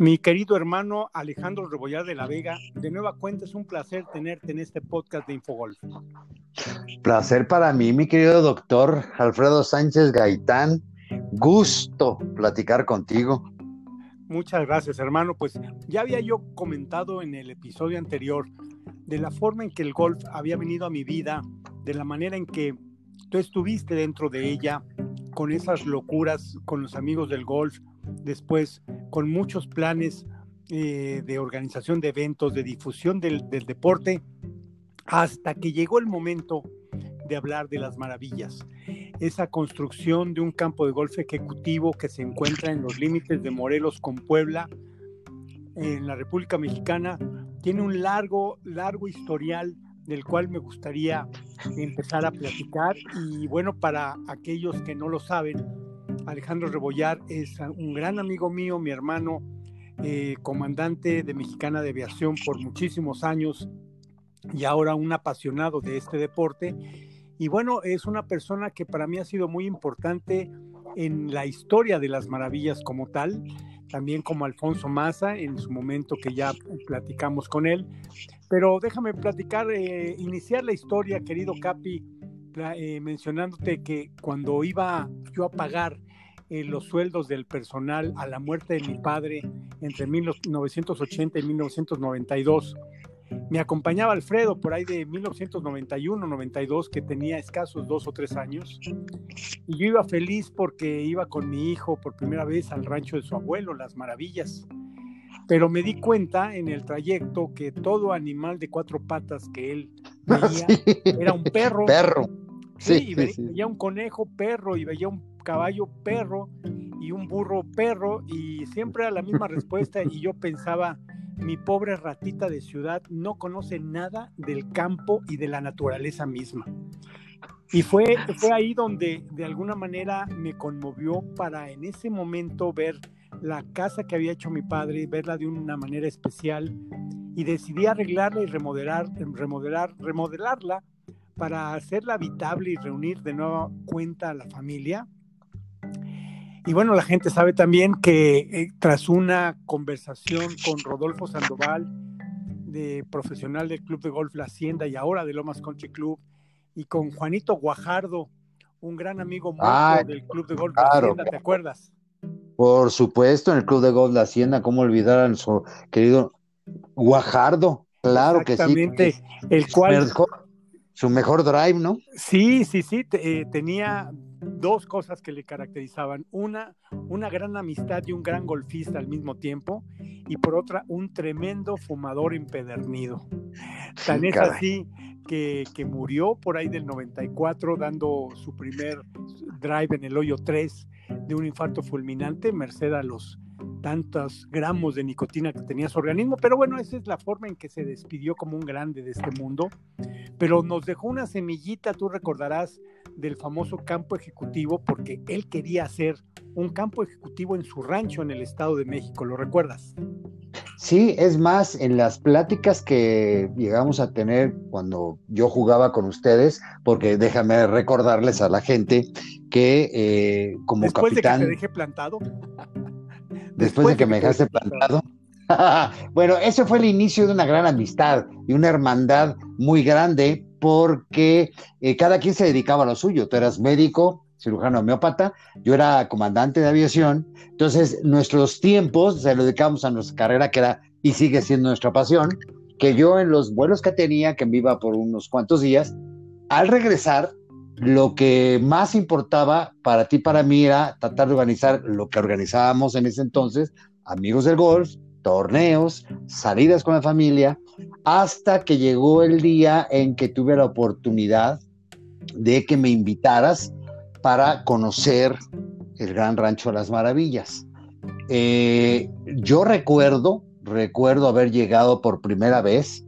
Mi querido hermano Alejandro Rebollar de la Vega, de nueva cuenta es un placer tenerte en este podcast de Infogolf. Placer para mí, mi querido doctor Alfredo Sánchez Gaitán. Gusto platicar contigo. Muchas gracias, hermano. Pues ya había yo comentado en el episodio anterior de la forma en que el golf había venido a mi vida, de la manera en que tú estuviste dentro de ella, con esas locuras con los amigos del golf, después con muchos planes eh, de organización de eventos, de difusión del, del deporte, hasta que llegó el momento de hablar de las maravillas. Esa construcción de un campo de golf ejecutivo que se encuentra en los límites de Morelos con Puebla, en la República Mexicana, tiene un largo, largo historial del cual me gustaría empezar a platicar. Y bueno, para aquellos que no lo saben, Alejandro Rebollar es un gran amigo mío, mi hermano, eh, comandante de Mexicana de Aviación por muchísimos años y ahora un apasionado de este deporte. Y bueno, es una persona que para mí ha sido muy importante en la historia de las maravillas como tal, también como Alfonso Maza en su momento que ya platicamos con él. Pero déjame platicar, eh, iniciar la historia, querido Capi, eh, mencionándote que cuando iba yo a pagar eh, los sueldos del personal a la muerte de mi padre entre 1980 y 1992. Me acompañaba Alfredo por ahí de 1991-92, que tenía escasos dos o tres años. Y yo iba feliz porque iba con mi hijo por primera vez al rancho de su abuelo, Las Maravillas. Pero me di cuenta en el trayecto que todo animal de cuatro patas que él veía era un perro. Perro. Sí, veía un conejo perro y veía un caballo perro y un burro perro y siempre era la misma respuesta y yo pensaba, mi pobre ratita de ciudad no conoce nada del campo y de la naturaleza misma. Y fue, fue ahí donde de alguna manera me conmovió para en ese momento ver la casa que había hecho mi padre, verla de una manera especial y decidí arreglarla y remodelar, remodelar, remodelarla para hacerla habitable y reunir de nueva cuenta a la familia y bueno, la gente sabe también que eh, tras una conversación con Rodolfo Sandoval, de profesional del Club de Golf La Hacienda y ahora de Lomas Country Club, y con Juanito Guajardo, un gran amigo del Club de Golf La Hacienda, ¿te acuerdas? Por supuesto, en el Club de Golf La Hacienda, ¿cómo olvidar a su querido Guajardo? Claro que sí. Exactamente, el cual... su mejor drive, ¿no? Sí, sí, sí, eh, tenía dos cosas que le caracterizaban. Una, una gran amistad y un gran golfista al mismo tiempo. Y por otra, un tremendo fumador empedernido. Tan es así que, que, murió por ahí del 94 dando su primer drive en el hoyo 3 de un infarto fulminante, merced a los tantos gramos de nicotina que tenía su organismo, pero bueno, esa es la forma en que se despidió como un grande de este mundo, pero nos dejó una semillita, tú recordarás, del famoso campo ejecutivo, porque él quería hacer un campo ejecutivo en su rancho en el Estado de México, ¿lo recuerdas? Sí, es más, en las pláticas que llegamos a tener cuando yo jugaba con ustedes, porque déjame recordarles a la gente que eh, como Después capitán... de que te dejé plantado. Después, de que, me dejaste plantado. bueno, ese fue el inicio de una gran amistad y una hermandad muy grande porque eh, cada quien se dedicaba a lo suyo. Tú eras médico, cirujano homeópata, yo era comandante de aviación. Entonces, nuestros tiempos se lo dedicamos a nuestra carrera, que era y sigue siendo nuestra pasión, que yo en los vuelos que tenía, que me iba por unos cuantos días, al regresar, lo que más importaba para ti, para mí, era tratar de organizar lo que organizábamos en ese entonces, amigos del golf, torneos, salidas con la familia, hasta que llegó el día en que tuve la oportunidad de que me invitaras para conocer el Gran Rancho de las Maravillas. Eh, yo recuerdo, recuerdo haber llegado por primera vez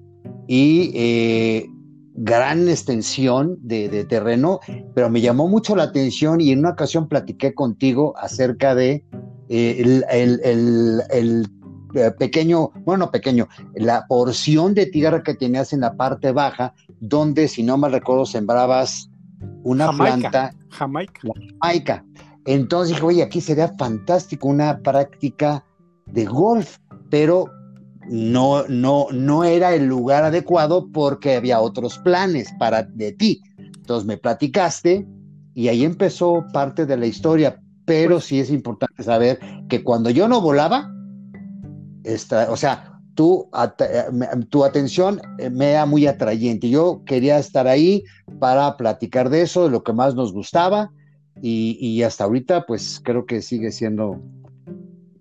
y eh, gran extensión de, terreno, pero me llamó mucho la atención y en una ocasión platiqué contigo acerca de eh, el, eh, pequeño, bueno, pequeño, la porción de tierra que tenías en la parte baja, donde, si no mal recuerdo, sembrabas una planta. Jamaica. Jamaica. Entonces dije, oye, aquí sería fantástico una práctica de golf, pero no, no, no era el lugar adecuado porque había otros planes para de ti. Entonces me platicaste y ahí empezó parte de la historia, pero sí es importante saber que cuando yo no volaba, o sea, tu, tu atención me era muy atrayente. Yo quería estar ahí para platicar de eso, de lo que más nos gustaba, y, y hasta ahorita, pues creo que sigue siendo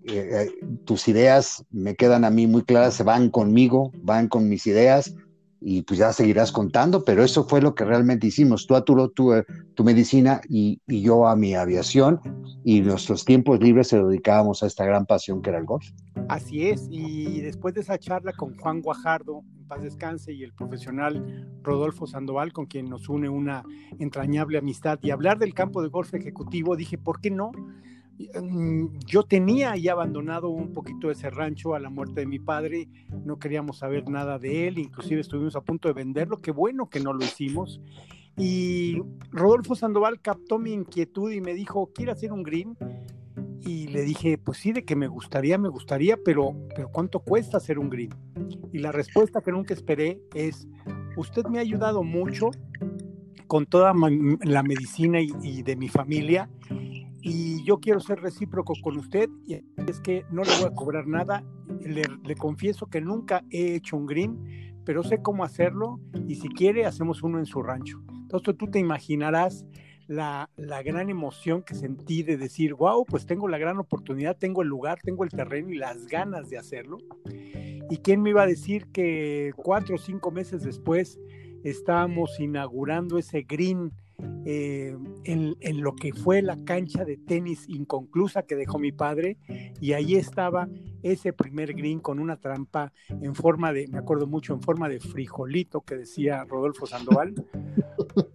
eh, eh, tus ideas me quedan a mí muy claras, se van conmigo, van con mis ideas y pues ya seguirás contando, pero eso fue lo que realmente hicimos. Tú a tu, tu, eh, tu medicina y, y, yo a mi aviación y nuestros tiempos libres se dedicábamos a esta gran pasión que era el golf. Así es, y después de esa charla con Juan Guajardo, en paz descanse, y el profesional Rodolfo Sandoval, con quien nos une una entrañable amistad, y hablar del campo de golf ejecutivo, dije, ¿por qué no? Mm, yo tenía ya abandonado un poquito ese rancho a la muerte de mi padre, no queríamos saber nada de él, inclusive estuvimos a punto de venderlo, qué bueno que no lo hicimos. Y Rodolfo Sandoval captó mi inquietud y me dijo, ¿quiere hacer un green? Y le dije, pues sí, de que me gustaría, me gustaría, pero, pero ¿cuánto cuesta hacer un green? Y la respuesta que nunca esperé es, usted me ha ayudado mucho con toda la medicina y de mi familia y yo quiero ser recíproco con usted y es que no le voy a cobrar nada. Le, confieso que nunca he hecho un green, pero sé cómo hacerlo y si quiere hacemos uno en su rancho. Entonces tú te imaginarás la, gran emoción que sentí de decir, wow, pues tengo la gran oportunidad, tengo el lugar, tengo el terreno y las ganas de hacerlo. ¿Y quién me iba a decir que cuatro o cinco meses después estábamos inaugurando ese green eh, en, lo que fue la cancha de tenis inconclusa que dejó mi padre y ahí estaba ese primer green con una trampa en forma de, me acuerdo mucho, en forma de frijolito que decía Rodolfo Sandoval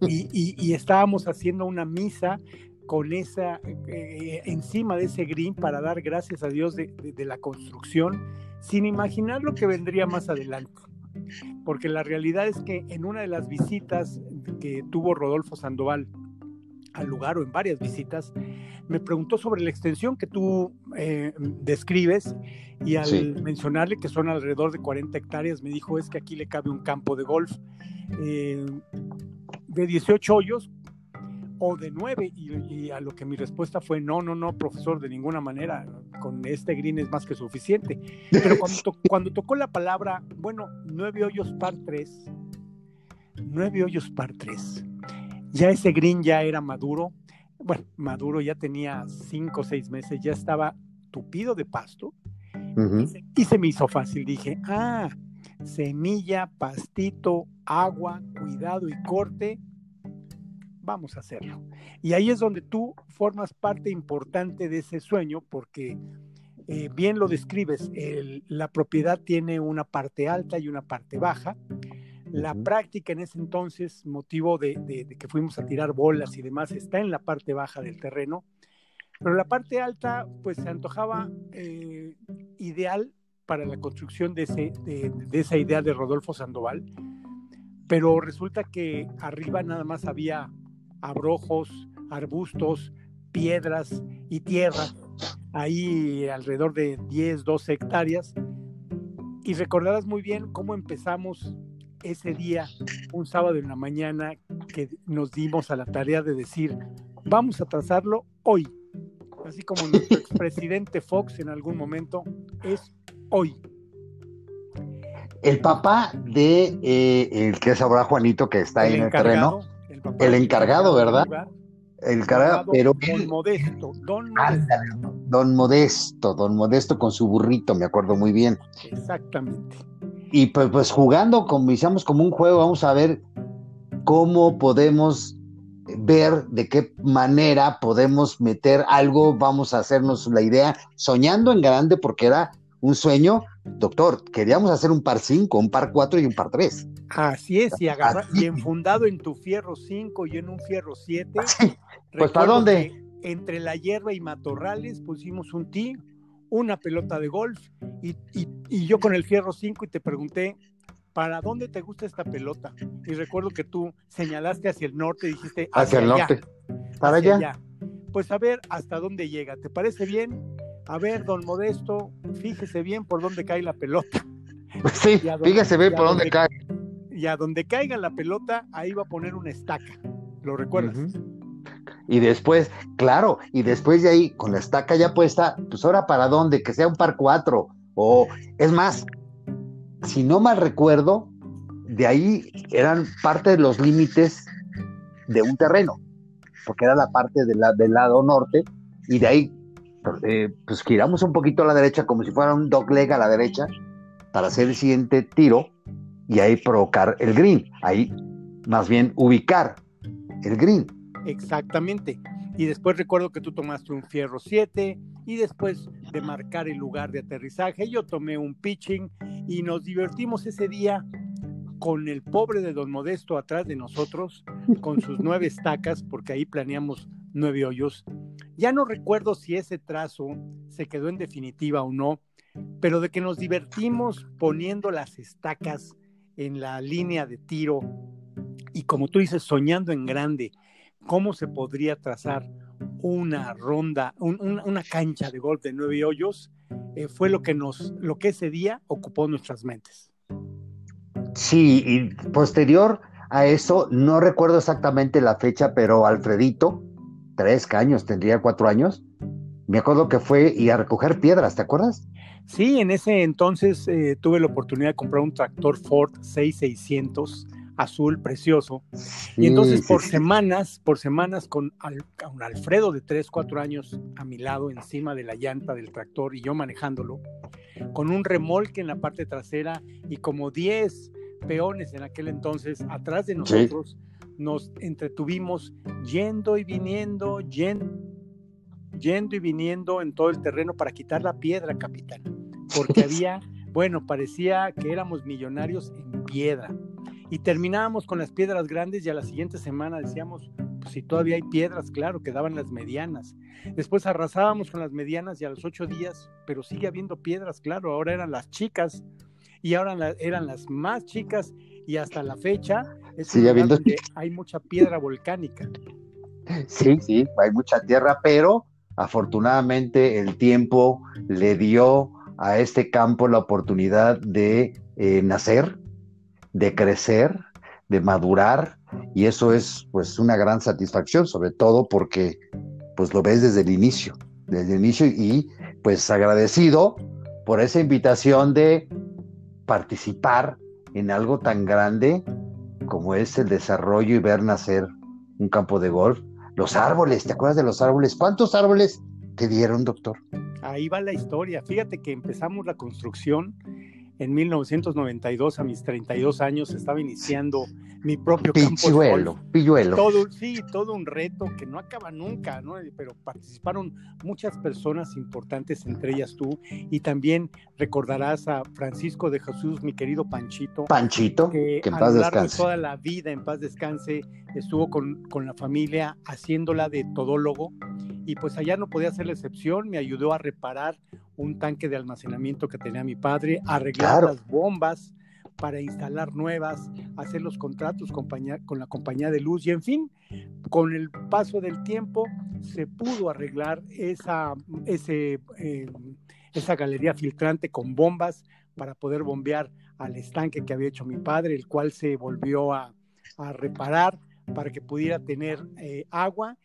y, estábamos haciendo una misa con esa, eh, encima de ese green para dar gracias a Dios de la construcción, sin imaginar lo que vendría más adelante. Porque la realidad es que en una de las visitas que tuvo Rodolfo Sandoval al lugar o en varias visitas, me preguntó sobre la extensión que tú eh, describes y al mencionarle que son alrededor de 40 hectáreas, me dijo es que aquí le cabe un campo de golf eh, de 18 hoyos o de nueve y, a lo que mi respuesta fue no, no, no, profesor, de ninguna manera, con este green es más que suficiente. Pero cuando, tocó la palabra, bueno, nueve hoyos par tres, nueve hoyos par tres, ya ese green ya era maduro, bueno, maduro ya tenía cinco o seis meses, ya estaba tupido de pasto. Y se me hizo fácil, dije, ah, semilla, pastito, agua, cuidado y corte, vamos a hacerlo. Y ahí es donde tú formas parte importante de ese sueño porque eh, bien lo describes, la propiedad tiene una parte alta y una parte baja. La práctica en ese entonces, motivo de, que fuimos a tirar bolas y demás, está en la parte baja del terreno, pero la parte alta pues se antojaba eh, ideal para la construcción de, ese, de esa idea de Rodolfo Sandoval, pero resulta que arriba nada más había abrojos, arbustos, piedras y tierra, ahí alrededor de 10, 12 hectáreas. Y recordarás muy bien cómo empezamos ese día, un sábado en la mañana, que nos dimos a la tarea de decir, vamos a trazarlo hoy. Así como nuestro expresidente Fox en algún momento, es hoy. El papá de eh, el que es ahora Juanito, que está ahí en el terreno, el, encargado, ¿verdad? El encargado, pero. Don Modesto, don Modesto. don Modesto, don Modesto con su burrito, me acuerdo muy bien. Exactamente. Y pues, pues jugando, como hicimos como un juego, vamos a ver cómo podemos ver de qué manera podemos meter algo, vamos a hacernos la idea, soñando en grande, porque era un sueño, doctor, queríamos hacer un par 5, un par 4 y un par 3. Así es, y, agarra, y enfundado en tu fierro 5 y en un fierro 7. Pues ¿para dónde? Entre la hierba y matorrales pusimos un tee, una pelota de golf y, y, yo con el fierro 5 y te pregunté, ¿para dónde te gusta esta pelota? Y recuerdo que tú señalaste hacia el norte y dijiste, hacia, el norte. Para allá. Pues a ver hasta dónde llega. ¿Te parece bien? a ver, don Modesto, fíjese bien por dónde cae la pelota. Sí, fíjese bien por dónde cae. Y a donde caiga la pelota, ahí va a poner una estaca. ¿Lo recuerdas? Y después, claro, y después de ahí, con la estaca ya puesta, pues ahora para dónde, que sea un par cuatro. O, es más, si no mal recuerdo, de ahí eran parte de los límites de un terreno, porque era la parte del lado norte, y de ahí, eh, pues giramos un poquito a la derecha, como si fuera un dog leg a la derecha, para hacer el siguiente tiro, y ahí provocar el green, ahí más bien ubicar el green. Exactamente. Y después recuerdo que tú tomaste un fierro 7 y después de marcar el lugar de aterrizaje, yo tomé un pitching y nos divertimos ese día con el pobre de Don Modesto atrás de nosotros, con sus nueve estacas, porque ahí planeamos nueve hoyos. Ya no recuerdo si ese trazo se quedó en definitiva o no, pero de que nos divertimos poniendo las estacas en la línea de tiro y como tú dices, soñando en grande, cómo se podría trazar una ronda, una cancha de golf de nueve hoyos, eh, fue lo que nos, lo que ese día ocupó nuestras mentes. Sí, y posterior a eso, no recuerdo exactamente la fecha, pero Alfredito, tres años, tendría cuatro años, me acuerdo que fue y a recoger piedras, ¿te acuerdas? Sí, en ese entonces eh, tuve la oportunidad de comprar un tractor Ford 6600 azul precioso. y entonces por semanas, por semanas con, un Alfredo de 3, 4 años a mi lado, encima de la llanta del tractor y yo manejándolo, con un remolque en la parte trasera y como 10 peones en aquel entonces atrás de nosotros, nos entretuvimos yendo y viniendo, yendo, yendo y viniendo en todo el terreno para quitar la piedra, capitán. Porque había, bueno, parecía que éramos millonarios en piedra y terminábamos con las piedras grandes y a la siguiente semana decíamos, pues si todavía hay piedras, claro, quedaban las medianas. Después arrasábamos con las medianas y a los ocho días, pero sigue habiendo piedras, claro, ahora eran las chicas y ahora eran las más chicas y hasta la fecha es sigue habiendo... hay mucha piedra volcánica. Sí, sí, hay mucha tierra, pero afortunadamente el tiempo le dio a este campo la oportunidad de eh, nacer, de crecer, de madurar, y eso es pues una gran satisfacción, sobre todo porque pues lo ves desde el inicio, desde el inicio y pues agradecido por esa invitación de participar en algo tan grande como es el desarrollo y ver nacer un campo de golf. Los árboles, ¿te acuerdas de los árboles? ¿Cuántos árboles te dieron, doctor? Ahí va la historia. Fíjate que empezamos la construcción en 1992, a mis 32 años, estaba iniciando mi propio campo de Pilluelo. Todo, sí, todo un reto que no acaba nunca, ¿no? Pero participaron muchas personas importantes, entre ellas tú, y también recordarás a Francisco de Jesús, mi querido Panchito. Panchito, que, en paz descanse. toda la vida, en paz descanse, estuvo con, con la familia haciéndola de todólogo y pues allá no podía ser la excepción, me ayudó a reparar un tanque de almacenamiento que tenía mi padre, arreglar las bombas para instalar nuevas, hacer los contratos con, la compañía de luz y en fin, con el paso del tiempo se pudo arreglar esa, ese, eh, esa galería filtrante con bombas para poder bombear al estanque que había hecho mi padre, el cual se volvió a, reparar para que pudiera tener eh, agua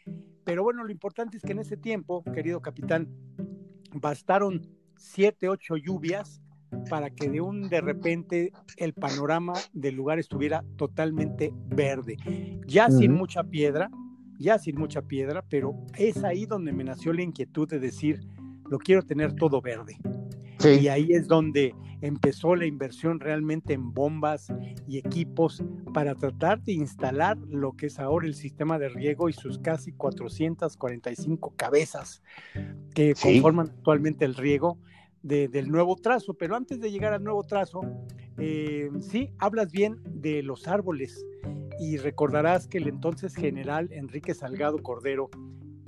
pero bueno, lo importante es que en ese tiempo, querido capitán, bastaron siete, ocho lluvias para que de un de repente el panorama del lugar estuviera totalmente verde. Ya sin mucha piedra, ya sin mucha piedra, pero es ahí donde me nació la inquietud de decir, lo quiero tener todo verde. Y ahí es donde empezó la inversión realmente en bombas y equipos para tratar de instalar lo que es ahora el sistema de riego y sus casi 445 cabezas que conforman actualmente el riego del nuevo trazo. Pero antes de llegar al nuevo trazo, eh, sí, hablas bien de los árboles y recordarás que el entonces general Enrique Salgado Cordero,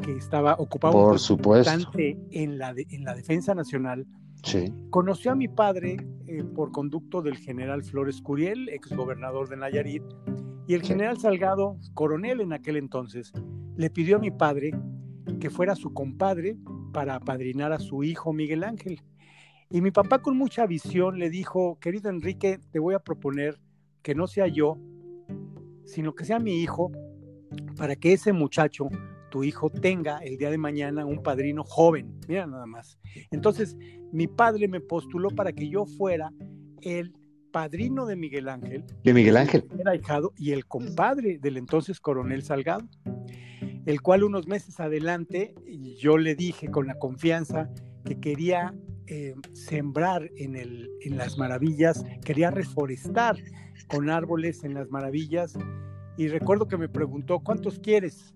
que estaba ocupado Por supuesto. en la, en la defensa nacional, Conoció a mi padre eh, por conducto del general Flores Curiel, ex gobernador de Nayarit, y el general Salgado, coronel en aquel entonces, le pidió a mi padre que fuera su compadre para apadrinar a su hijo Miguel Ángel. Y mi papá con mucha visión le dijo, querido Enrique, te voy a proponer que no sea yo, sino que sea mi hijo, para que ese muchacho, tu hijo, tenga el día de mañana un padrino joven. Mira nada más. Entonces, mi padre me postuló para que yo fuera el padrino de Miguel Ángel. De Miguel Ángel. Era hijado y el compadre del entonces coronel Salgado, el cual unos meses adelante yo le dije con la confianza que quería eh, sembrar en, el, en las maravillas, quería reforestar con árboles en las maravillas y recuerdo que me preguntó, ¿cuántos quieres?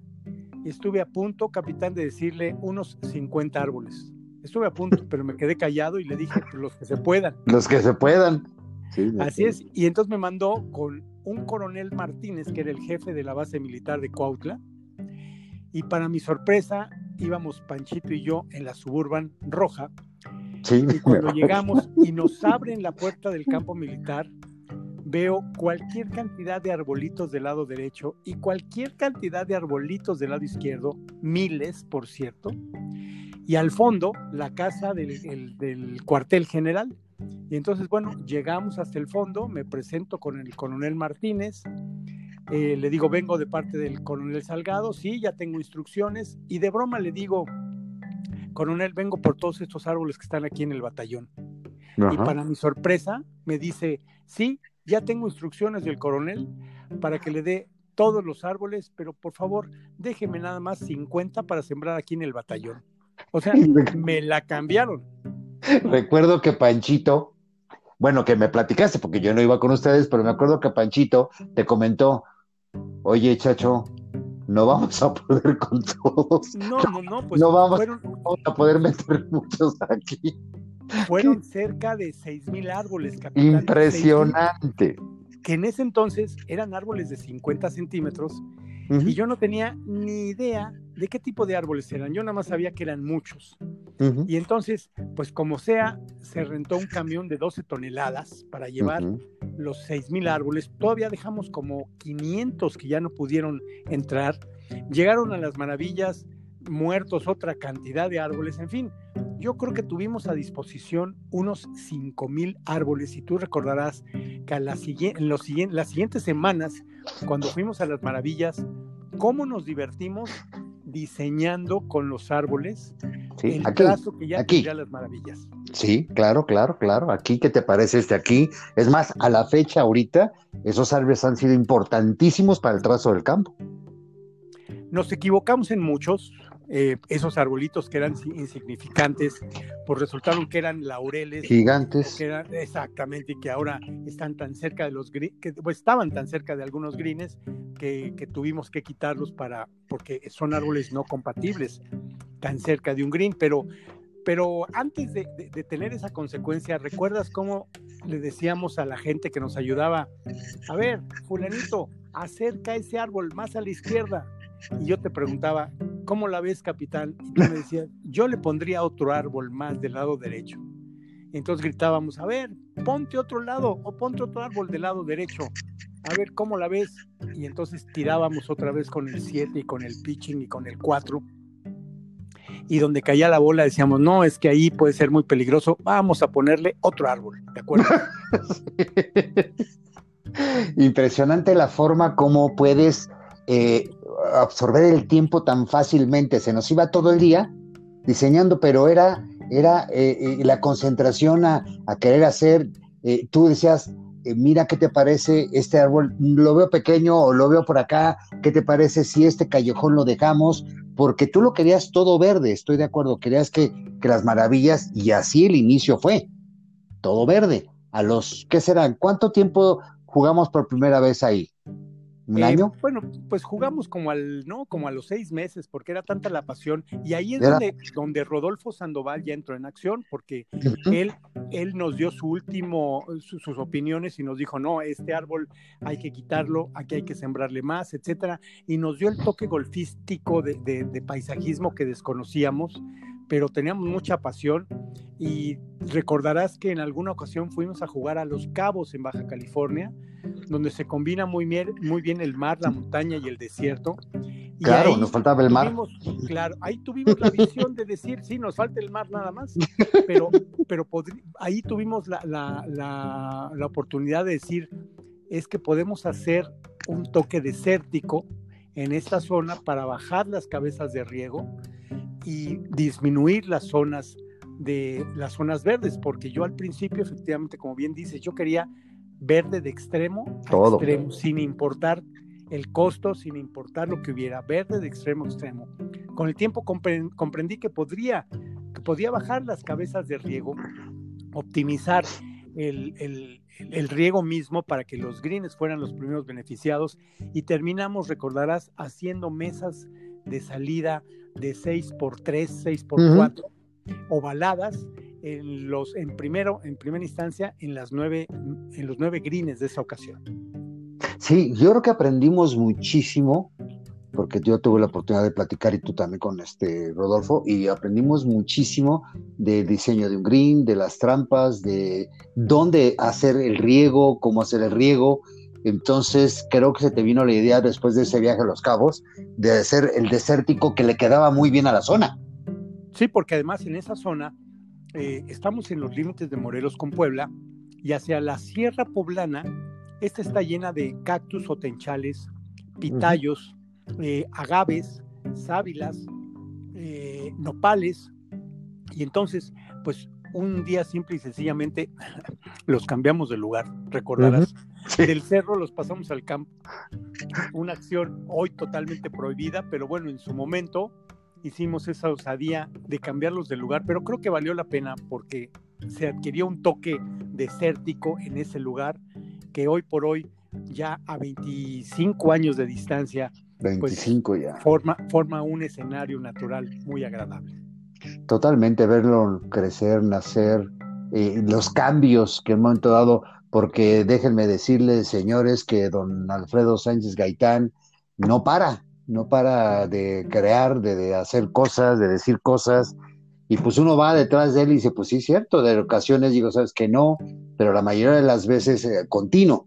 Y estuve a punto, capitán, de decirle unos 50 árboles. Estuve a punto, pero me quedé callado y le dije pues, los que se puedan. Los que se puedan. Así es. Y entonces me mandó con un coronel Martínez, que era el jefe de la base militar de Cuautla. Y para mi sorpresa, íbamos Panchito y yo en la suburban roja. Sí, y cuando llegamos y nos abren la puerta del campo militar, veo cualquier cantidad de arbolitos del lado derecho y cualquier cantidad de arbolitos del lado izquierdo, miles, por cierto, y al fondo la casa del, cuartel general. Y entonces, bueno, llegamos hasta el fondo, me presento con el coronel Martínez, eh, le digo, vengo de parte del coronel Salgado, sí, ya tengo instrucciones, y de broma le digo, coronel, vengo por todos estos árboles que están aquí en el batallón. Y para mi sorpresa, me dice, sí, ya tengo instrucciones del coronel para que le dé todos los árboles, pero por favor, déjeme nada más 50 para sembrar aquí en el batallón. O sea, me la cambiaron. Recuerdo que Panchito, bueno, que me platicaste, porque yo no iba con ustedes, pero me acuerdo que Panchito te comentó, oye, chacho, no vamos a poder con todos. No, no, no, pues no vamos, a poder meter muchos aquí. Fueron cerca de seis mil árboles, capitán. Impresionante. que en ese entonces eran árboles de 50 centímetros y yo no tenía ni idea de qué tipo de árboles eran. Yo nada más sabía que eran muchos. Y entonces, pues como sea, se rentó un camión de 12 toneladas para llevar los seis mil árboles. Todavía dejamos como 500 que ya no pudieron entrar. Llegaron a las maravillas muertos otra cantidad de árboles. En fin, yo creo que tuvimos a disposición unos 5 mil árboles y tú recordarás que a la en los, las siguientes semanas, cuando fuimos a las maravillas, cómo nos divertimos diseñando con los árboles el aquí, que ya aquí. las maravillas. Sí, claro, claro, claro. Aquí, ¿qué te parece este aquí? Es más, a la fecha ahorita, esos árboles han sido importantísimos para el trazo del campo. Nos equivocamos en muchos, eh, esos arbolitos que eran insignificantes, pues resultaron que eran laureles. Gigantes. exactamente, y que ahora están tan cerca de los que pues, estaban tan cerca de algunos greens que, tuvimos que quitarlos para, porque son árboles no compatibles tan cerca de un green, pero pero antes de, de, tener esa consecuencia, ¿recuerdas cómo le decíamos a la gente que nos ayudaba? A ver, fulanito, acerca ese árbol más a la izquierda. Y yo te preguntaba, ¿cómo la ves, capitán? Y tú me decías, yo le pondría otro árbol más del lado derecho. entonces gritábamos, a ver, ponte otro lado o ponte otro árbol del lado derecho. A ver, ¿cómo la ves? Y entonces tirábamos otra vez con el 7 y con el pitching y con el 4. Y donde caía la bola decíamos, no, es que ahí puede ser muy peligroso, vamos a ponerle otro árbol, ¿de acuerdo? Impresionante la forma como puedes eh, absorber el tiempo tan fácilmente. Se nos iba todo el día diseñando, pero era, era eh, eh, la concentración a, querer hacer. Eh, tú decías, mira qué te parece este árbol, lo veo pequeño o lo veo por acá, qué te parece si este callejón lo dejamos, porque tú lo querías todo verde, estoy de acuerdo, querías que, que las maravillas, y así el inicio fue, todo verde. A los, ¿qué serán? ¿Cuánto tiempo jugamos por primera vez ahí? ¿Un eh, Bueno, pues jugamos como al, ¿no? Como a los seis meses, porque era tanta la pasión. Y ahí es donde, donde Rodolfo Sandoval ya entró en acción, porque él, él nos dio su último, sus opiniones y nos dijo, no, este árbol hay que quitarlo, aquí hay que sembrarle más, etcétera. Y nos dio el toque golfístico de, de paisajismo que desconocíamos, pero teníamos mucha pasión. Y recordarás que en alguna ocasión fuimos a jugar a Los Cabos en Baja California donde se combina muy bien, muy bien el mar, la montaña y el desierto. Claro, nos faltaba el mar. claro, ahí tuvimos la visión de decir, sí, nos falta el mar nada más, pero, pero ahí tuvimos la, la, la, la, oportunidad de decir, es que podemos hacer un toque desértico en esta zona para bajar las cabezas de riego y disminuir las zonas de las zonas verdes, porque yo al principio, efectivamente, como bien dices, yo quería verde de extremo a Todo. extremo, sin importar el costo, sin importar lo que hubiera, verde de extremo a extremo. Con el tiempo comprendí que podría, que podía bajar las cabezas de riego, optimizar el, el, el, riego mismo para que los greens fueran los primeros beneficiados y terminamos, recordarás, haciendo mesas de salida de 6 por 3, 6 por 4, uh -huh. Ovaladas en los en primero en primera instancia en las nueve en los nueve greens de esa ocasión. Sí, yo creo que aprendimos muchísimo porque yo tuve la oportunidad de platicar y tú también con este Rodolfo y aprendimos muchísimo del diseño de un green, de las trampas, de dónde hacer el riego, cómo hacer el riego. Entonces creo que se te vino la idea después de ese viaje a Los Cabos de hacer el desértico que le quedaba muy bien a la zona. Sí, porque además en esa zona eh, estamos en los límites de Morelos con Puebla y hacia la Sierra Poblana, esta está llena de cactus o tenchales, pitayos, eh, agaves, sábilas, eh, nopales, y entonces, pues un día simple y sencillamente los cambiamos de lugar, recordarás. Uh -huh. sí. Del cerro los pasamos al campo. Una acción hoy totalmente prohibida, pero bueno, en su momento hicimos esa osadía de cambiarlos de lugar, pero creo que valió la pena porque se adquirió un toque desértico en ese lugar que hoy por hoy, ya a 25 años de distancia, 25 pues, ya. Forma, forma un escenario natural muy agradable. Totalmente, verlo crecer, nacer, eh, los cambios que en un momento dado, porque déjenme decirles, señores, que don Alfredo Sánchez Gaitán no para, no para de crear, de, hacer cosas, de decir cosas, y pues uno va detrás de él y dice, pues sí, cierto, de ocasiones digo, sabes que no, pero la mayoría de las veces eh, continuo,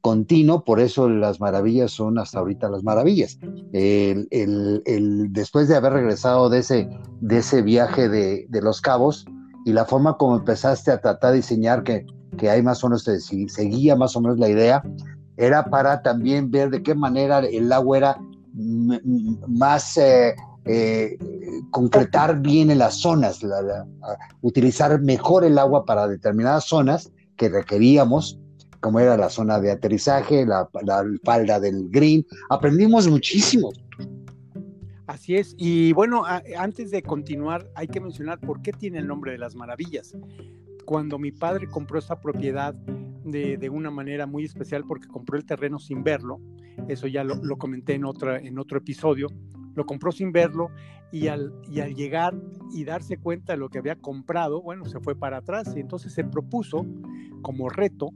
continuo, por eso las maravillas son hasta ahorita las maravillas. El, el, después de haber regresado de ese, de ese viaje de, de, Los Cabos y la forma como empezaste a tratar de diseñar, que, que hay más o menos, te seguía más o menos la idea, era para también ver de qué manera el agua era más eh, eh, concretar bien en las zonas, utilizar mejor el agua para determinadas zonas que requeríamos, como era la zona de aterrizaje, la, falda del green. Aprendimos muchísimo. Así es, y bueno, antes de continuar, hay que mencionar por qué tiene el nombre de las maravillas. Cuando mi padre compró esta propiedad de una manera muy especial, porque compró el terreno sin verlo, eso ya lo, lo comenté en, otra, en otro episodio, lo compró sin verlo y al, y al, llegar y darse cuenta de lo que había comprado, bueno, se fue para atrás y entonces se propuso como reto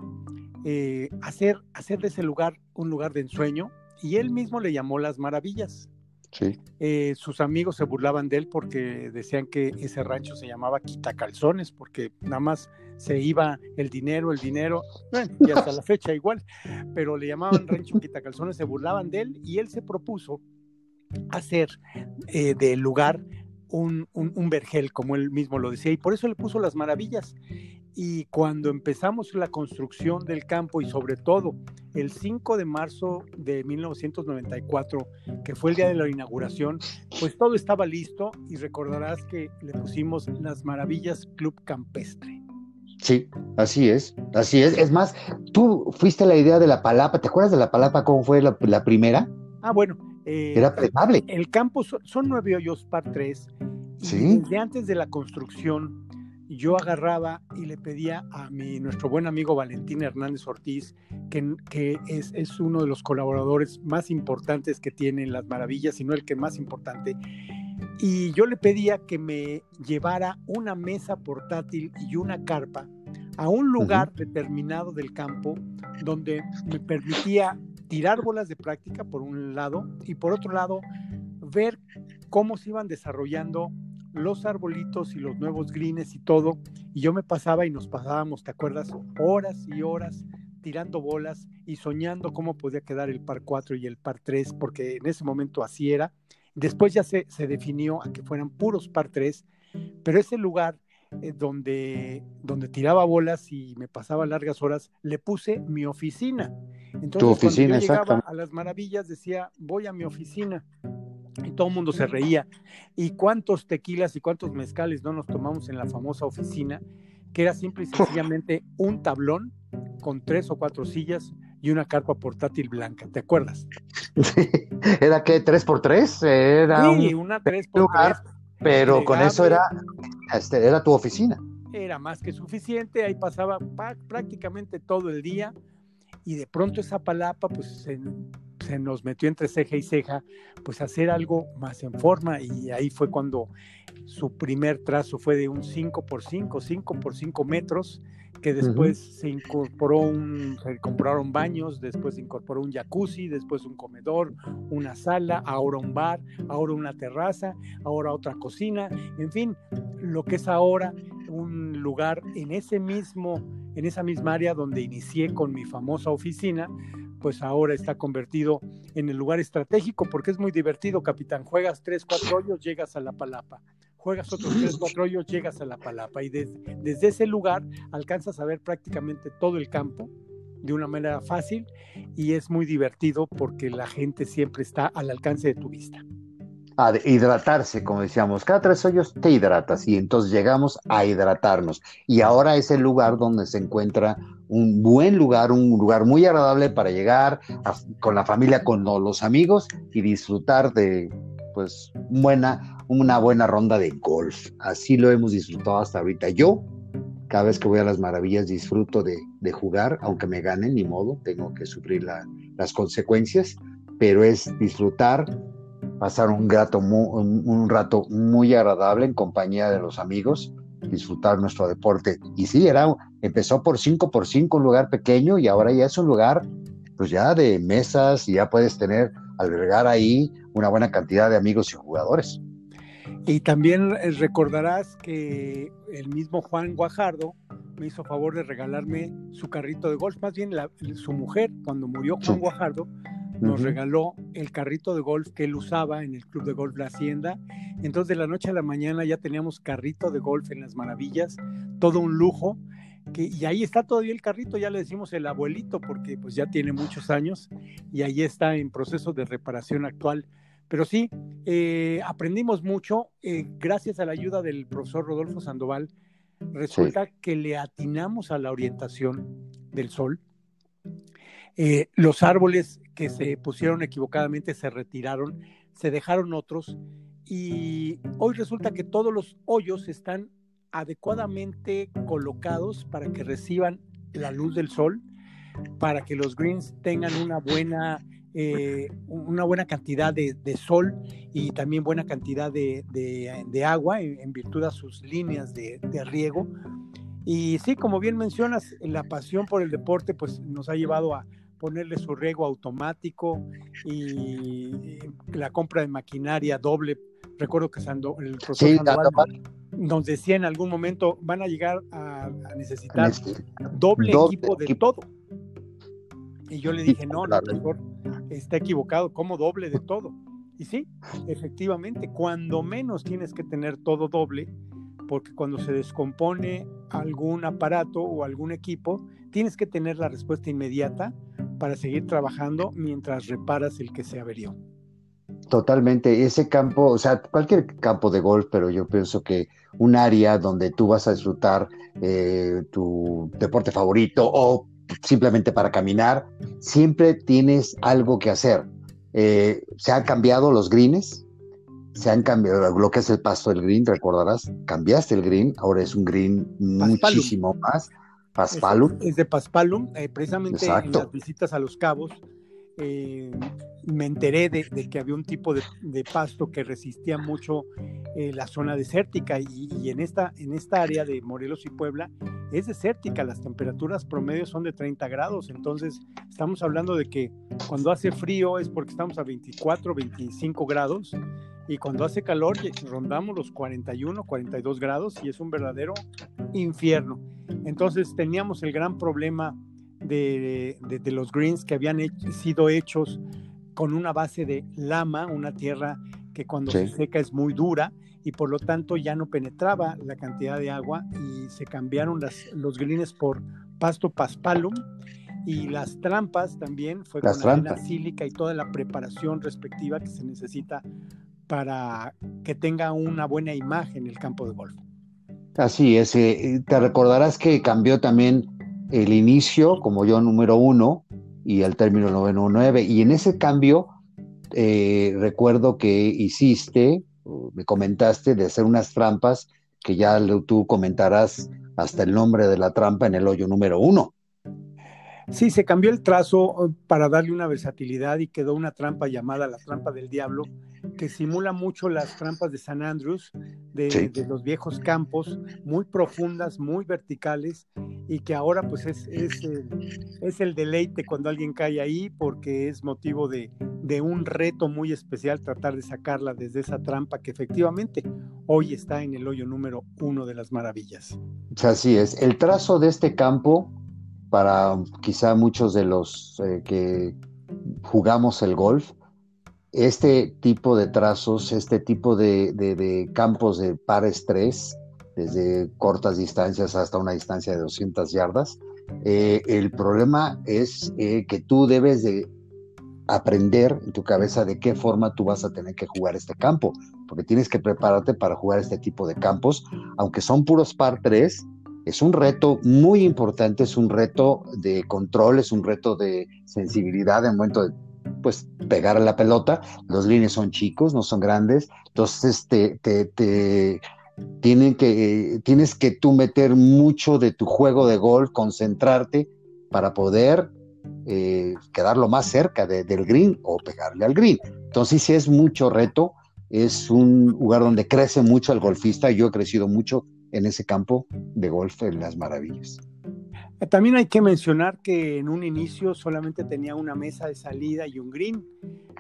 eh, hacer, hacer de ese lugar un lugar de ensueño y él mismo le llamó Las Maravillas. Sí. Eh, sus amigos se burlaban de él porque decían que ese rancho se llamaba Quitacalzones porque nada más se iba el dinero, el dinero, bueno, y hasta la fecha igual, pero le llamaban rancho Quitacalzones, se burlaban de él y él se propuso hacer eh, del lugar un, un, un, vergel, como él mismo lo decía, y por eso le puso las maravillas. Y cuando empezamos la construcción del campo y sobre todo el 5 de marzo de 1994, que fue el día de la inauguración, pues todo estaba listo y recordarás que le pusimos las maravillas Club Campestre. Sí, así es, así es. Es más, tú fuiste la idea de la palapa, ¿te acuerdas de la palapa cómo fue la, la primera? Ah, bueno, eh, Era plegable. El campo son, son nueve hoyos par tres. ¿Sí? desde antes de la construcción, yo agarraba y le pedía a mi, nuestro buen amigo Valentín Hernández Ortiz, que, que es, es, uno de los colaboradores más importantes que tienen Las Maravillas, si no el que más importante. Y yo le pedía que me llevara una mesa portátil y una carpa a un lugar uh -huh. determinado del campo donde me permitía tirar bolas de práctica por un lado y por otro lado ver cómo se iban desarrollando los arbolitos y los nuevos greens y todo y yo me pasaba y nos pasábamos, ¿te acuerdas? Horas y horas tirando bolas y soñando cómo podía quedar el par 4 y el par 3, porque en ese momento así era. Después ya se, se definió a que fueran puros par 3, pero ese lugar eh, donde, donde tiraba bolas y me pasaba largas horas, le puse mi oficina. Entonces, tu oficina, cuando yo llegaba a las maravillas, decía, voy a mi oficina. Y todo el mundo se reía. ¿Y cuántos tequilas y cuántos mezcales no nos tomamos en la famosa oficina? Que era simple y sencillamente un tablón con tres o cuatro sillas y una carpa portátil blanca. ¿Te acuerdas? Sí. ¿Era por tres? Era sí, una tres por tres pero con eso era, este, era tu oficina. Era más que suficiente, ahí pasaba prácticamente todo el día y de pronto esa palapa pues se, se, nos metió entre ceja y ceja, pues hacer algo más en forma y ahí fue cuando su primer trazo fue de un 5 por 5, 5 por 5 metros que después se incorporó un, se compraron baños, después se incorporó un jacuzzi, después un comedor, una sala, ahora un bar, ahora una terraza, ahora otra cocina, en fin, lo que es ahora un lugar en ese mismo, en esa misma área donde inicié con mi famosa oficina, pues ahora está convertido en el lugar estratégico porque es muy divertido, capitán. Juegas tres, cuatro hoyos, llegas a la palapa juegas otros tres, cuatro hoyos, llegas a la palapa y desde, ese lugar alcanzas a ver prácticamente todo el campo de una manera fácil y es muy divertido porque la gente siempre está al alcance de tu vista. A hidratarse, como decíamos, cada tres hoyos te hidratas y entonces llegamos a hidratarnos. Y ahora es el lugar donde se encuentra un buen lugar, un lugar muy agradable para llegar con la familia, con los amigos y disfrutar de pues una buena ronda de golf. Así lo hemos disfrutado hasta ahorita. Yo, cada vez que voy a las maravillas, disfruto de, jugar, aunque me ganen, ni modo, tengo que sufrir las consecuencias, pero es disfrutar, pasar un, rato muy agradable en compañía de los amigos, disfrutar nuestro deporte. Y sí, era, empezó por 5 por 5 un lugar pequeño y ahora ya es un lugar pues ya de mesas y ya puedes tener, albergar ahí una buena cantidad de amigos y jugadores. Y también eh, recordarás que el mismo Juan Guajardo me hizo favor de regalarme su carrito de golf, más bien su mujer, cuando murió Juan Guajardo, nos regaló el carrito de golf que él usaba en el Club de Golf La Hacienda. Entonces de la noche a la mañana ya teníamos carrito de golf en las maravillas, todo un lujo. Que, y ahí está todavía el carrito, ya le decimos el abuelito porque pues ya tiene muchos años y ahí está en proceso de reparación actual. Pero sí, eh, aprendimos mucho eh, gracias a la ayuda del profesor Rodolfo Sandoval. Resulta que le atinamos a la orientación del sol. Eh, los árboles que se pusieron equivocadamente se retiraron, se dejaron otros y hoy resulta que todos los hoyos están adecuadamente colocados para que reciban la luz del sol, para que los greens tengan una buena eh, una buena cantidad de, sol y también buena cantidad de, agua en, virtud de sus líneas de, riego. Y sí, como bien mencionas, la pasión por el deporte pues nos ha llevado a ponerle su riego automático y, la compra de maquinaria doble. Recuerdo que el profesor nos decía en algún momento van a llegar a, necesitar doble, equipo de todo. Y yo le dije, no, no, mejor está equivocado, como doble de todo. Y sí, efectivamente, cuando menos tienes que tener todo doble, porque cuando se descompone algún aparato o algún equipo, tienes que tener la respuesta inmediata para seguir trabajando mientras reparas el que se averió. Totalmente, ese campo, o sea, cualquier campo de golf, pero yo pienso que un área donde tú vas a disfrutar eh, tu deporte favorito o simplemente para caminar, siempre tienes algo que hacer. Eh, se han cambiado los greens, se han cambiado lo que es el pasto del green, recordarás, cambiaste el green, ahora es un green muchísimo más. Paspalum. Es, de Paspalum, eh, precisamente en las visitas a los cabos. Eh, me enteré de, que había un tipo de, pasto que resistía mucho la zona desértica y, y, en, esta, en esta área de Morelos y Puebla es desértica, las temperaturas promedio son de 30 grados, entonces estamos hablando de que cuando hace frío es porque estamos a 24, 25 grados y cuando hace calor rondamos los 41, 42 grados y es un verdadero infierno. Entonces teníamos el gran problema de, los greens que habían sido hechos con una base de lama, una tierra que cuando se seca es muy dura y por lo tanto ya no penetraba la cantidad de agua y se cambiaron las, los greens por pasto paspalum y las trampas también fue con arena sílica y toda la preparación respectiva que se necesita para que tenga una buena imagen el campo de golf. Así es, eh, te recordarás que cambió también el inicio como yo número uno y el término 919 y en ese cambio eh, recuerdo que hiciste, me comentaste de hacer unas trampas que ya tú comentarás hasta el nombre de la trampa en el hoyo número uno. Sí, se cambió el trazo eh, para darle una versatilidad y quedó una trampa llamada la trampa del diablo, que simula mucho las trampas de San Andrews, de, los viejos campos, muy profundas, muy verticales, y que ahora pues es, es, es, el deleite cuando alguien cae ahí, porque es motivo de, de un reto muy especial tratar de sacarla desde esa trampa que efectivamente hoy está en el hoyo número uno de las maravillas. Así es, el trazo de este campo para quizá muchos de los eh, que jugamos el golf, este tipo de trazos, este tipo de, campos de par estrés, desde cortas distancias hasta una distancia de 200 yardas, eh, el problema es eh, que tú debes de aprender en tu cabeza de qué forma tú vas a tener que jugar este campo, porque tienes que prepararte para jugar este tipo de campos, aunque son puros par 3, es un reto muy importante, es un reto de control, es un reto de sensibilidad en momento de pues pegar a la pelota. Los líneas son chicos, no son grandes, entonces te, te, tienen que, tienes que tú meter mucho de tu juego de gol, concentrarte para poder eh, quedar lo más cerca del green o pegarle al green. Entonces sí es mucho reto, es un lugar donde crece mucho el golfista, yo he crecido mucho en ese campo de golf en las maravillas. También hay que mencionar que en un inicio solamente tenía una mesa de salida y un green,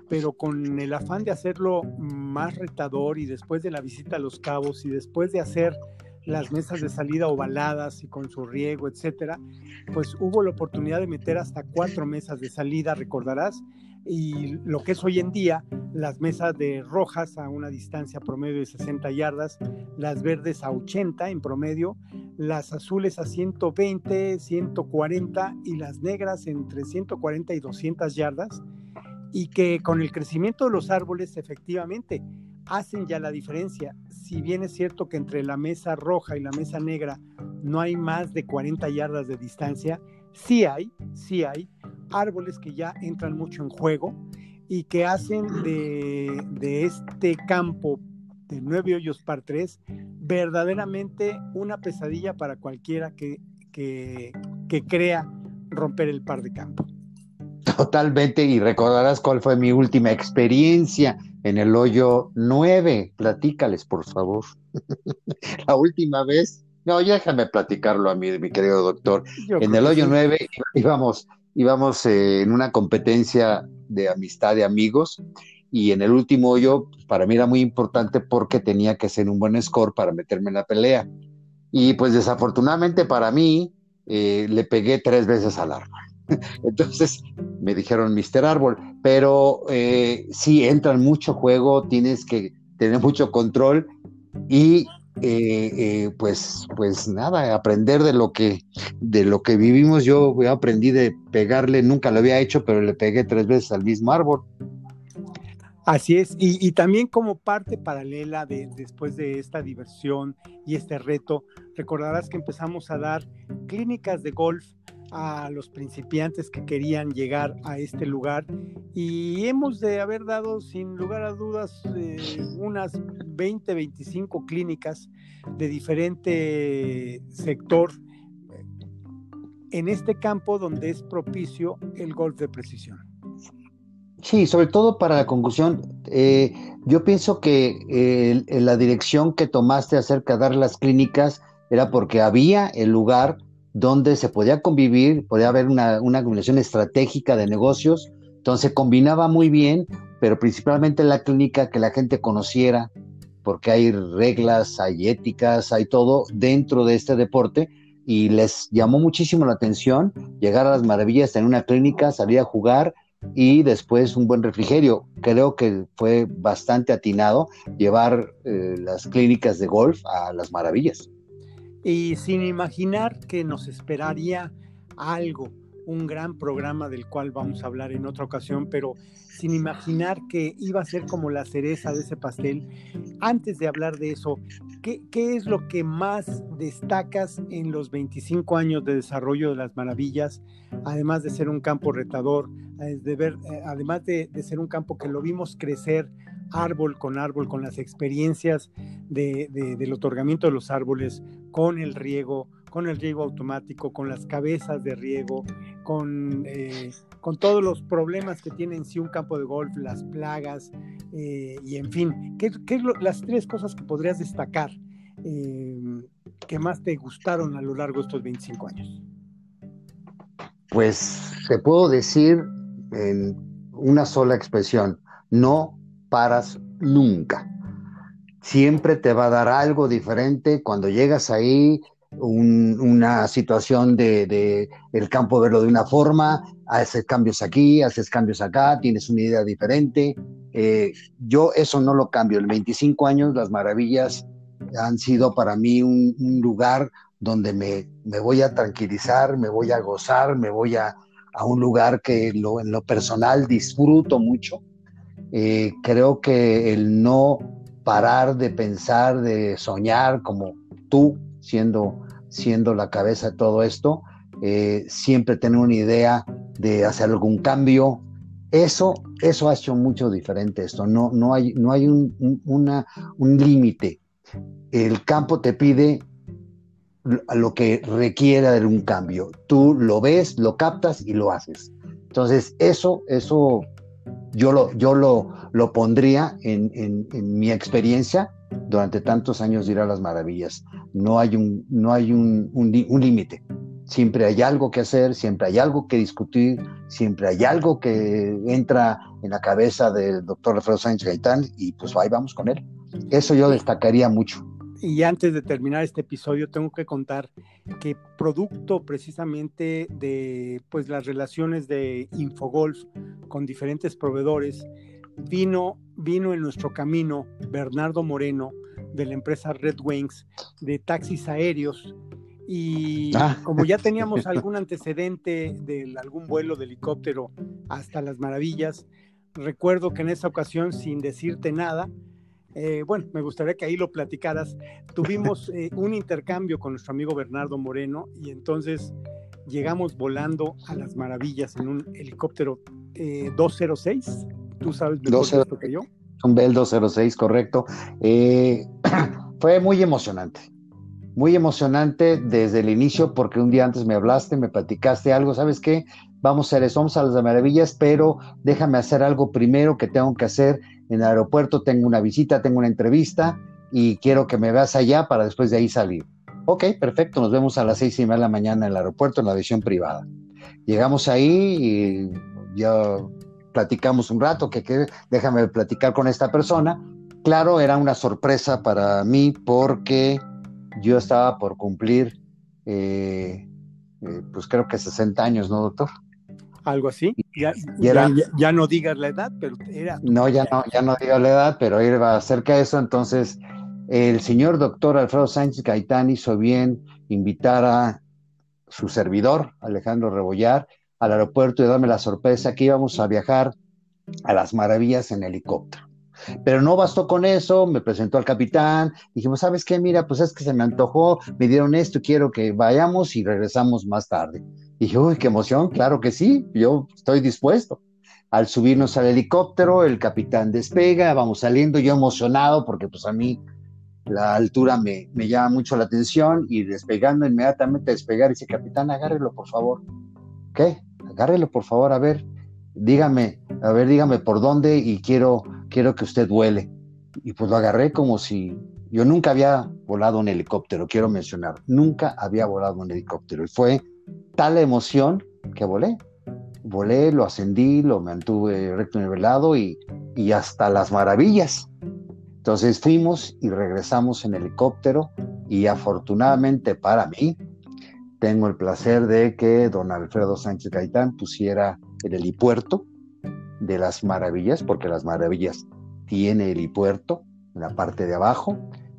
pero con el afán de hacerlo más retador y después de la visita a Los Cabos y después de hacer las mesas de salida ovaladas y con su riego, etcétera, pues hubo la oportunidad de meter hasta cuatro mesas de salida, recordarás, y lo que es hoy en día las mesas de rojas a una distancia promedio de 60 yardas, las verdes a 80 en promedio, las azules a 120, 140 y las negras entre 140 y 200 yardas y que con el crecimiento de los árboles efectivamente hacen ya la diferencia. Si bien es cierto que entre la mesa roja y la mesa negra no hay más de 40 yardas de distancia, sí hay, sí hay árboles que ya entran mucho en juego y que hacen de, este campo de nueve hoyos par tres verdaderamente una pesadilla para cualquiera que, que, que crea romper el par de campo. Totalmente, y recordarás cuál fue mi última experiencia en el hoyo 9. Platícales, por favor. La última vez, no, déjame platicarlo a mí, mi querido doctor. en el hoyo 9 íbamos íbamos eh, en una competencia de amistad de amigos y en el último hoyo pues, para mí era muy importante porque tenía que hacer un buen score para meterme en la pelea. Y pues desafortunadamente para mí eh, le pegué tres veces al árbol. Entonces me dijeron Mr. Árbol, pero eh, sí entra en mucho juego, tienes que tener mucho control y eh, eh, pues, pues nada, aprender de lo que, de lo que vivimos. Yo aprendí de pegarle, nunca lo había hecho, pero le pegué tres veces al mismo árbol. Así es, y, también como parte paralela de después de esta diversión y este reto, recordarás que empezamos a dar clínicas de golf a los principiantes que querían llegar a este lugar y hemos de haber dado sin lugar a dudas eh, unas 20, 25 clínicas de diferente sector en este campo donde es propicio el golf de precisión. Sí, sobre todo para la conclusión, eh, yo pienso que eh, la dirección que tomaste acerca de dar las clínicas era porque había el lugar donde se podía convivir, podía haber una, una combinación estratégica de negocios, entonces combinaba muy bien, pero principalmente la clínica que la gente conociera, porque hay reglas, hay éticas, hay todo dentro de este deporte, y les llamó muchísimo la atención llegar a las maravillas, en una clínica, salir a jugar y después un buen refrigerio. Creo que fue bastante atinado llevar eh, las clínicas de golf a las maravillas. Y sin imaginar que nos esperaría algo, un gran programa del cual vamos a hablar en otra ocasión, pero sin imaginar que iba a ser como la cereza de ese pastel. Antes de hablar de eso, ¿qué, es lo que más destacas en los 25 años de desarrollo de las maravillas, además de ser un campo retador, de ver, eh, además de, de ser un campo que lo vimos crecer árbol con árbol, con las experiencias de, del otorgamiento de los árboles, con el riego, con el riego automático, con las cabezas de riego, con, eh, con todos los problemas que tiene en sí un campo de golf, las plagas, eh, y en fin, ¿qué, qué las tres cosas que podrías destacar eh, que más te gustaron a lo largo de estos 25 años? Pues te puedo decir en una sola expresión, no paras nunca. Siempre te va a dar algo diferente cuando llegas ahí, una situación de, el campo verlo de una forma, haces cambios aquí, haces cambios acá, tienes una idea diferente. Eh, yo eso no lo cambio. En 25 años las maravillas han sido para mí un, lugar donde me, me, voy a tranquilizar, me voy a gozar, me voy a, a un lugar que lo, en lo personal disfruto mucho eh, creo que el no parar de pensar, de soñar como tú, siendo, siendo la cabeza de todo esto, eh, siempre tener una idea de hacer algún cambio, eso, eso ha hecho mucho diferente esto. No, no hay, no hay un, un límite. El campo te pide lo que requiera de un cambio. Tú lo ves, lo captas y lo haces. Entonces, eso, eso yo lo, yo lo, lo pondría en, mi experiencia durante tantos años de ir a las maravillas. No hay un, no hay un, límite. Siempre hay algo que hacer, siempre hay algo que discutir, siempre hay algo que entra en la cabeza del doctor Alfredo Sánchez Gaitán y pues ahí vamos con él. Eso yo destacaría mucho. Y antes de terminar este episodio, tengo que contar que producto precisamente de pues, las relaciones de Infogolf con diferentes proveedores, vino, vino en nuestro camino Bernardo Moreno de la empresa Red Wings de taxis aéreos. Y ah. como ya teníamos algún antecedente de algún vuelo de helicóptero hasta las maravillas, recuerdo que en esa ocasión, sin decirte nada, eh, bueno, me gustaría que ahí lo platicaras. Tuvimos eh, un intercambio con nuestro amigo Bernardo Moreno y entonces llegamos volando a las maravillas en un helicóptero 206. Eh, Tú sabes mejor que yo. Un Bell 206, correcto. fue muy emocionante. Muy emocionante desde el inicio porque un día antes me hablaste, me platicaste algo, ¿sabes qué? Vamos a hacer eso, vamos a las maravillas, pero déjame hacer algo primero que tengo que hacer en el aeropuerto tengo una visita, tengo una entrevista y quiero que me veas allá para después de ahí salir. Ok, perfecto, nos vemos a las seis y media de la mañana en el aeropuerto en la visión privada. Llegamos ahí y ya platicamos un rato, que, déjame platicar con esta persona. Claro, era una sorpresa para mí porque yo estaba por cumplir, eh, eh, pues creo que 60 años, ¿no, doctor? algo así. Ya, ya, no digas la edad, pero era. No, ya no, ya no digas la edad, pero iba cerca de eso. Entonces, el señor doctor Alfredo Sánchez Gaitán hizo bien invitar a su servidor, Alejandro Rebollar, al aeropuerto y darme la sorpresa que íbamos a viajar a las maravillas en helicóptero. Pero no bastó con eso, me presentó al capitán, dijimos, ¿sabes qué? Mira, pues es que se me antojó, me dieron esto, quiero que vayamos y regresamos más tarde. Y dije, uy, qué emoción, claro que sí, yo estoy dispuesto. Al subirnos al helicóptero, el capitán despega, vamos saliendo, yo emocionado porque pues a mí la altura me, me llama mucho la atención y despegando inmediatamente, despegar, dice, capitán, agárrelo por favor. ¿Qué? Agárrelo por favor, a ver, dígame, a ver, dígame por dónde y quiero, quiero que usted vuele. Y pues lo agarré como si yo nunca había volado un helicóptero, quiero mencionar, nunca había volado un helicóptero. Y fue tal emoción que volé. Volé, lo ascendí, lo mantuve recto nivelado y, y hasta las maravillas. Entonces fuimos y regresamos en helicóptero y afortunadamente para mí, tengo el placer de que don Alfredo Sánchez Gaitán pusiera el helipuerto de las maravillas, porque las maravillas tiene helipuerto en la parte de abajo,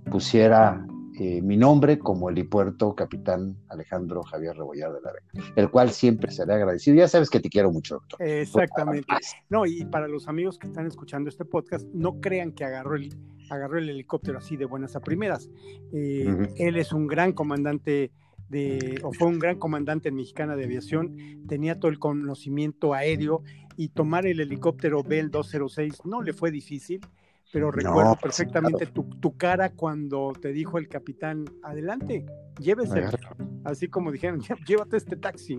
pusiera eh, mi nombre como helipuerto capitán Alejandro Javier Rebollar de la Vega, el cual siempre seré agradecido. Ya sabes que te quiero mucho, doctor. Exactamente. No, y para los amigos que están escuchando este podcast, no crean que agarró el, agarró el helicóptero así de buenas a primeras. Eh, él es un gran comandante de, o fue un gran comandante mexicana de aviación, tenía todo el conocimiento aéreo y tomar el helicóptero Bell 206 no le fue difícil, pero recuerdo perfectamente tu, cara cuando te dijo el capitán, adelante, llévese, así como dijeron, llévate este taxi.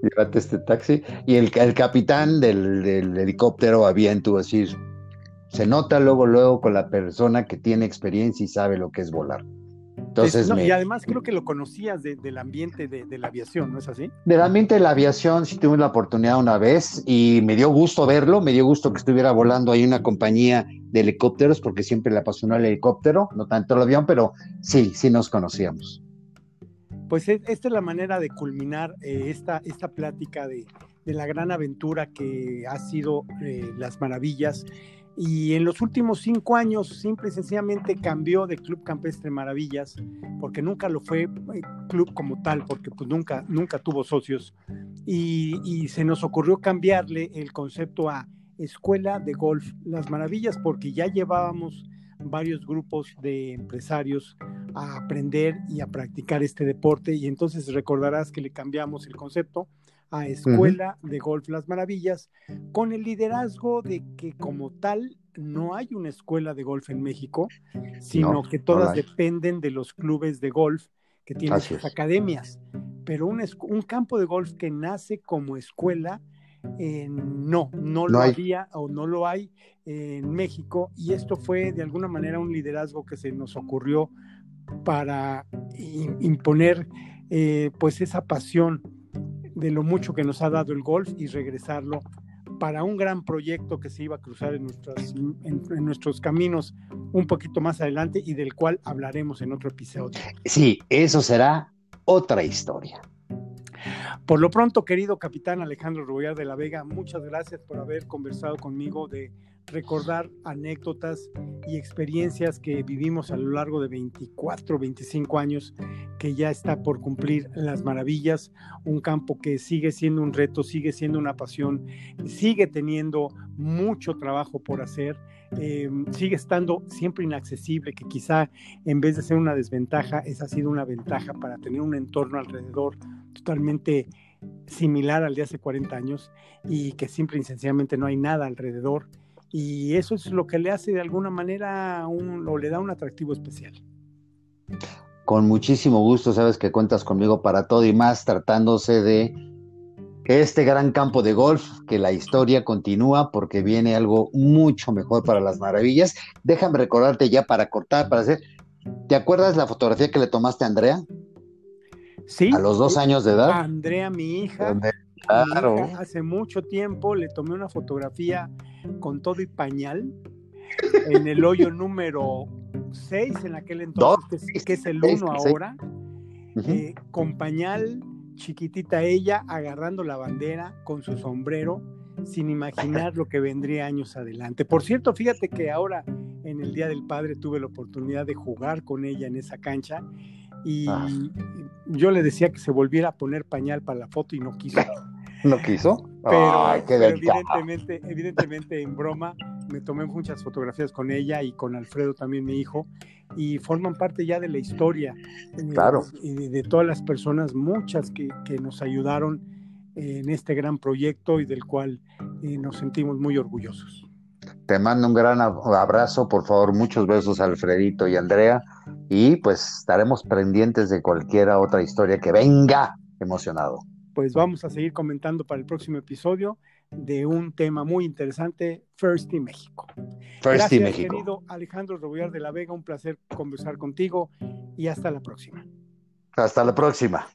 Llévate este taxi. Y el, el capitán del, helicóptero había en tu decir, se nota luego, luego con la persona que tiene experiencia y sabe lo que es volar. Entonces, Y además creo que lo conocías del ambiente de, la aviación, ¿no es así? Del ambiente de la aviación sí tuve la oportunidad una vez y me dio gusto verlo, me dio gusto que estuviera volando ahí una compañía de helicópteros porque siempre le apasionó el helicóptero, no tanto el avión, pero sí, sí nos conocíamos. Pues e, esta es la manera de culminar eh, esta, esta plática de, la gran aventura que ha sido eh, Las Maravillas y en los últimos cinco años simple y sencillamente cambió de Club Campestre Maravillas, porque nunca lo fue eh, club como tal, porque pues nunca, nunca tuvo socios, y, se nos ocurrió cambiarle el concepto a Escuela de Golf Las Maravillas, porque ya llevábamos varios grupos de empresarios a aprender y a practicar este deporte, y entonces recordarás que le cambiamos el concepto a Escuela de Golf Las Maravillas, con el liderazgo de que como tal no hay una escuela de golf en México, sino que todas dependen de los clubes de golf que tienen sus academias. Pero un, un, campo de golf que nace como escuela, eh, no, no, lo había o no lo hay en México. Y esto fue de alguna manera un liderazgo que se nos ocurrió para imponer eh, pues esa pasión de lo mucho que nos ha dado el golf y regresarlo para un gran proyecto que se iba a cruzar en, en, nuestros caminos un poquito más adelante y del cual hablaremos en otro episodio. Sí, eso será otra historia. Por lo pronto, querido capitán Alejandro Rubiar de la Vega, muchas gracias por haber conversado conmigo de recordar anécdotas y experiencias que vivimos a lo largo de 24, 25 años, que ya está por cumplir las maravillas, un campo que sigue siendo un reto, sigue siendo una pasión, sigue teniendo mucho trabajo por hacer, em, sigue estando siempre inaccesible, que quizá en vez de ser una desventaja, esa ha sido una ventaja para tener un entorno alrededor totalmente similar al de hace 40 años y que simple y sencillamente no hay nada alrededor y eso es lo que le hace de alguna manera un, o le da un atractivo especial. Con muchísimo gusto, sabes que cuentas conmigo para todo y más tratándose de este gran campo de golf, que la historia continúa porque viene algo mucho mejor para las maravillas. Déjame recordarte ya para cortar, para hacer, ¿te acuerdas la fotografía que le tomaste a Andrea? Sí. A los dos años de edad. Andrea, mi hija. Claro. hace mucho tiempo le tomé una fotografía con todo y pañal en el hoyo número 6 en aquel entonces, que, es, el 1 ahora, eh, con pañal, chiquitita ella, agarrando la bandera con su sombrero, sin imaginar lo que vendría años adelante. Por cierto, fíjate que ahora en el Día del Padre tuve la oportunidad de jugar con ella en esa cancha y ah. yo le decía que se volviera a poner pañal para la foto y no quiso. ¿No quiso? Pero, evidentemente, evidentemente en broma me tomé muchas fotografías con ella y con Alfredo también mi hijo y forman parte ya de la historia eh, claro. y de, todas las personas, muchas que, nos ayudaron en este gran proyecto y del cual eh, nos sentimos muy orgullosos. Te mando un gran abrazo, por favor, muchos besos a Alfredito y Andrea y pues estaremos pendientes de cualquier otra historia que venga emocionado pues vamos a seguir comentando para el próximo episodio de un tema muy interesante, First in México. First in México. querido Alejandro Robillar de la Vega, un placer conversar contigo y hasta la próxima. Hasta la próxima.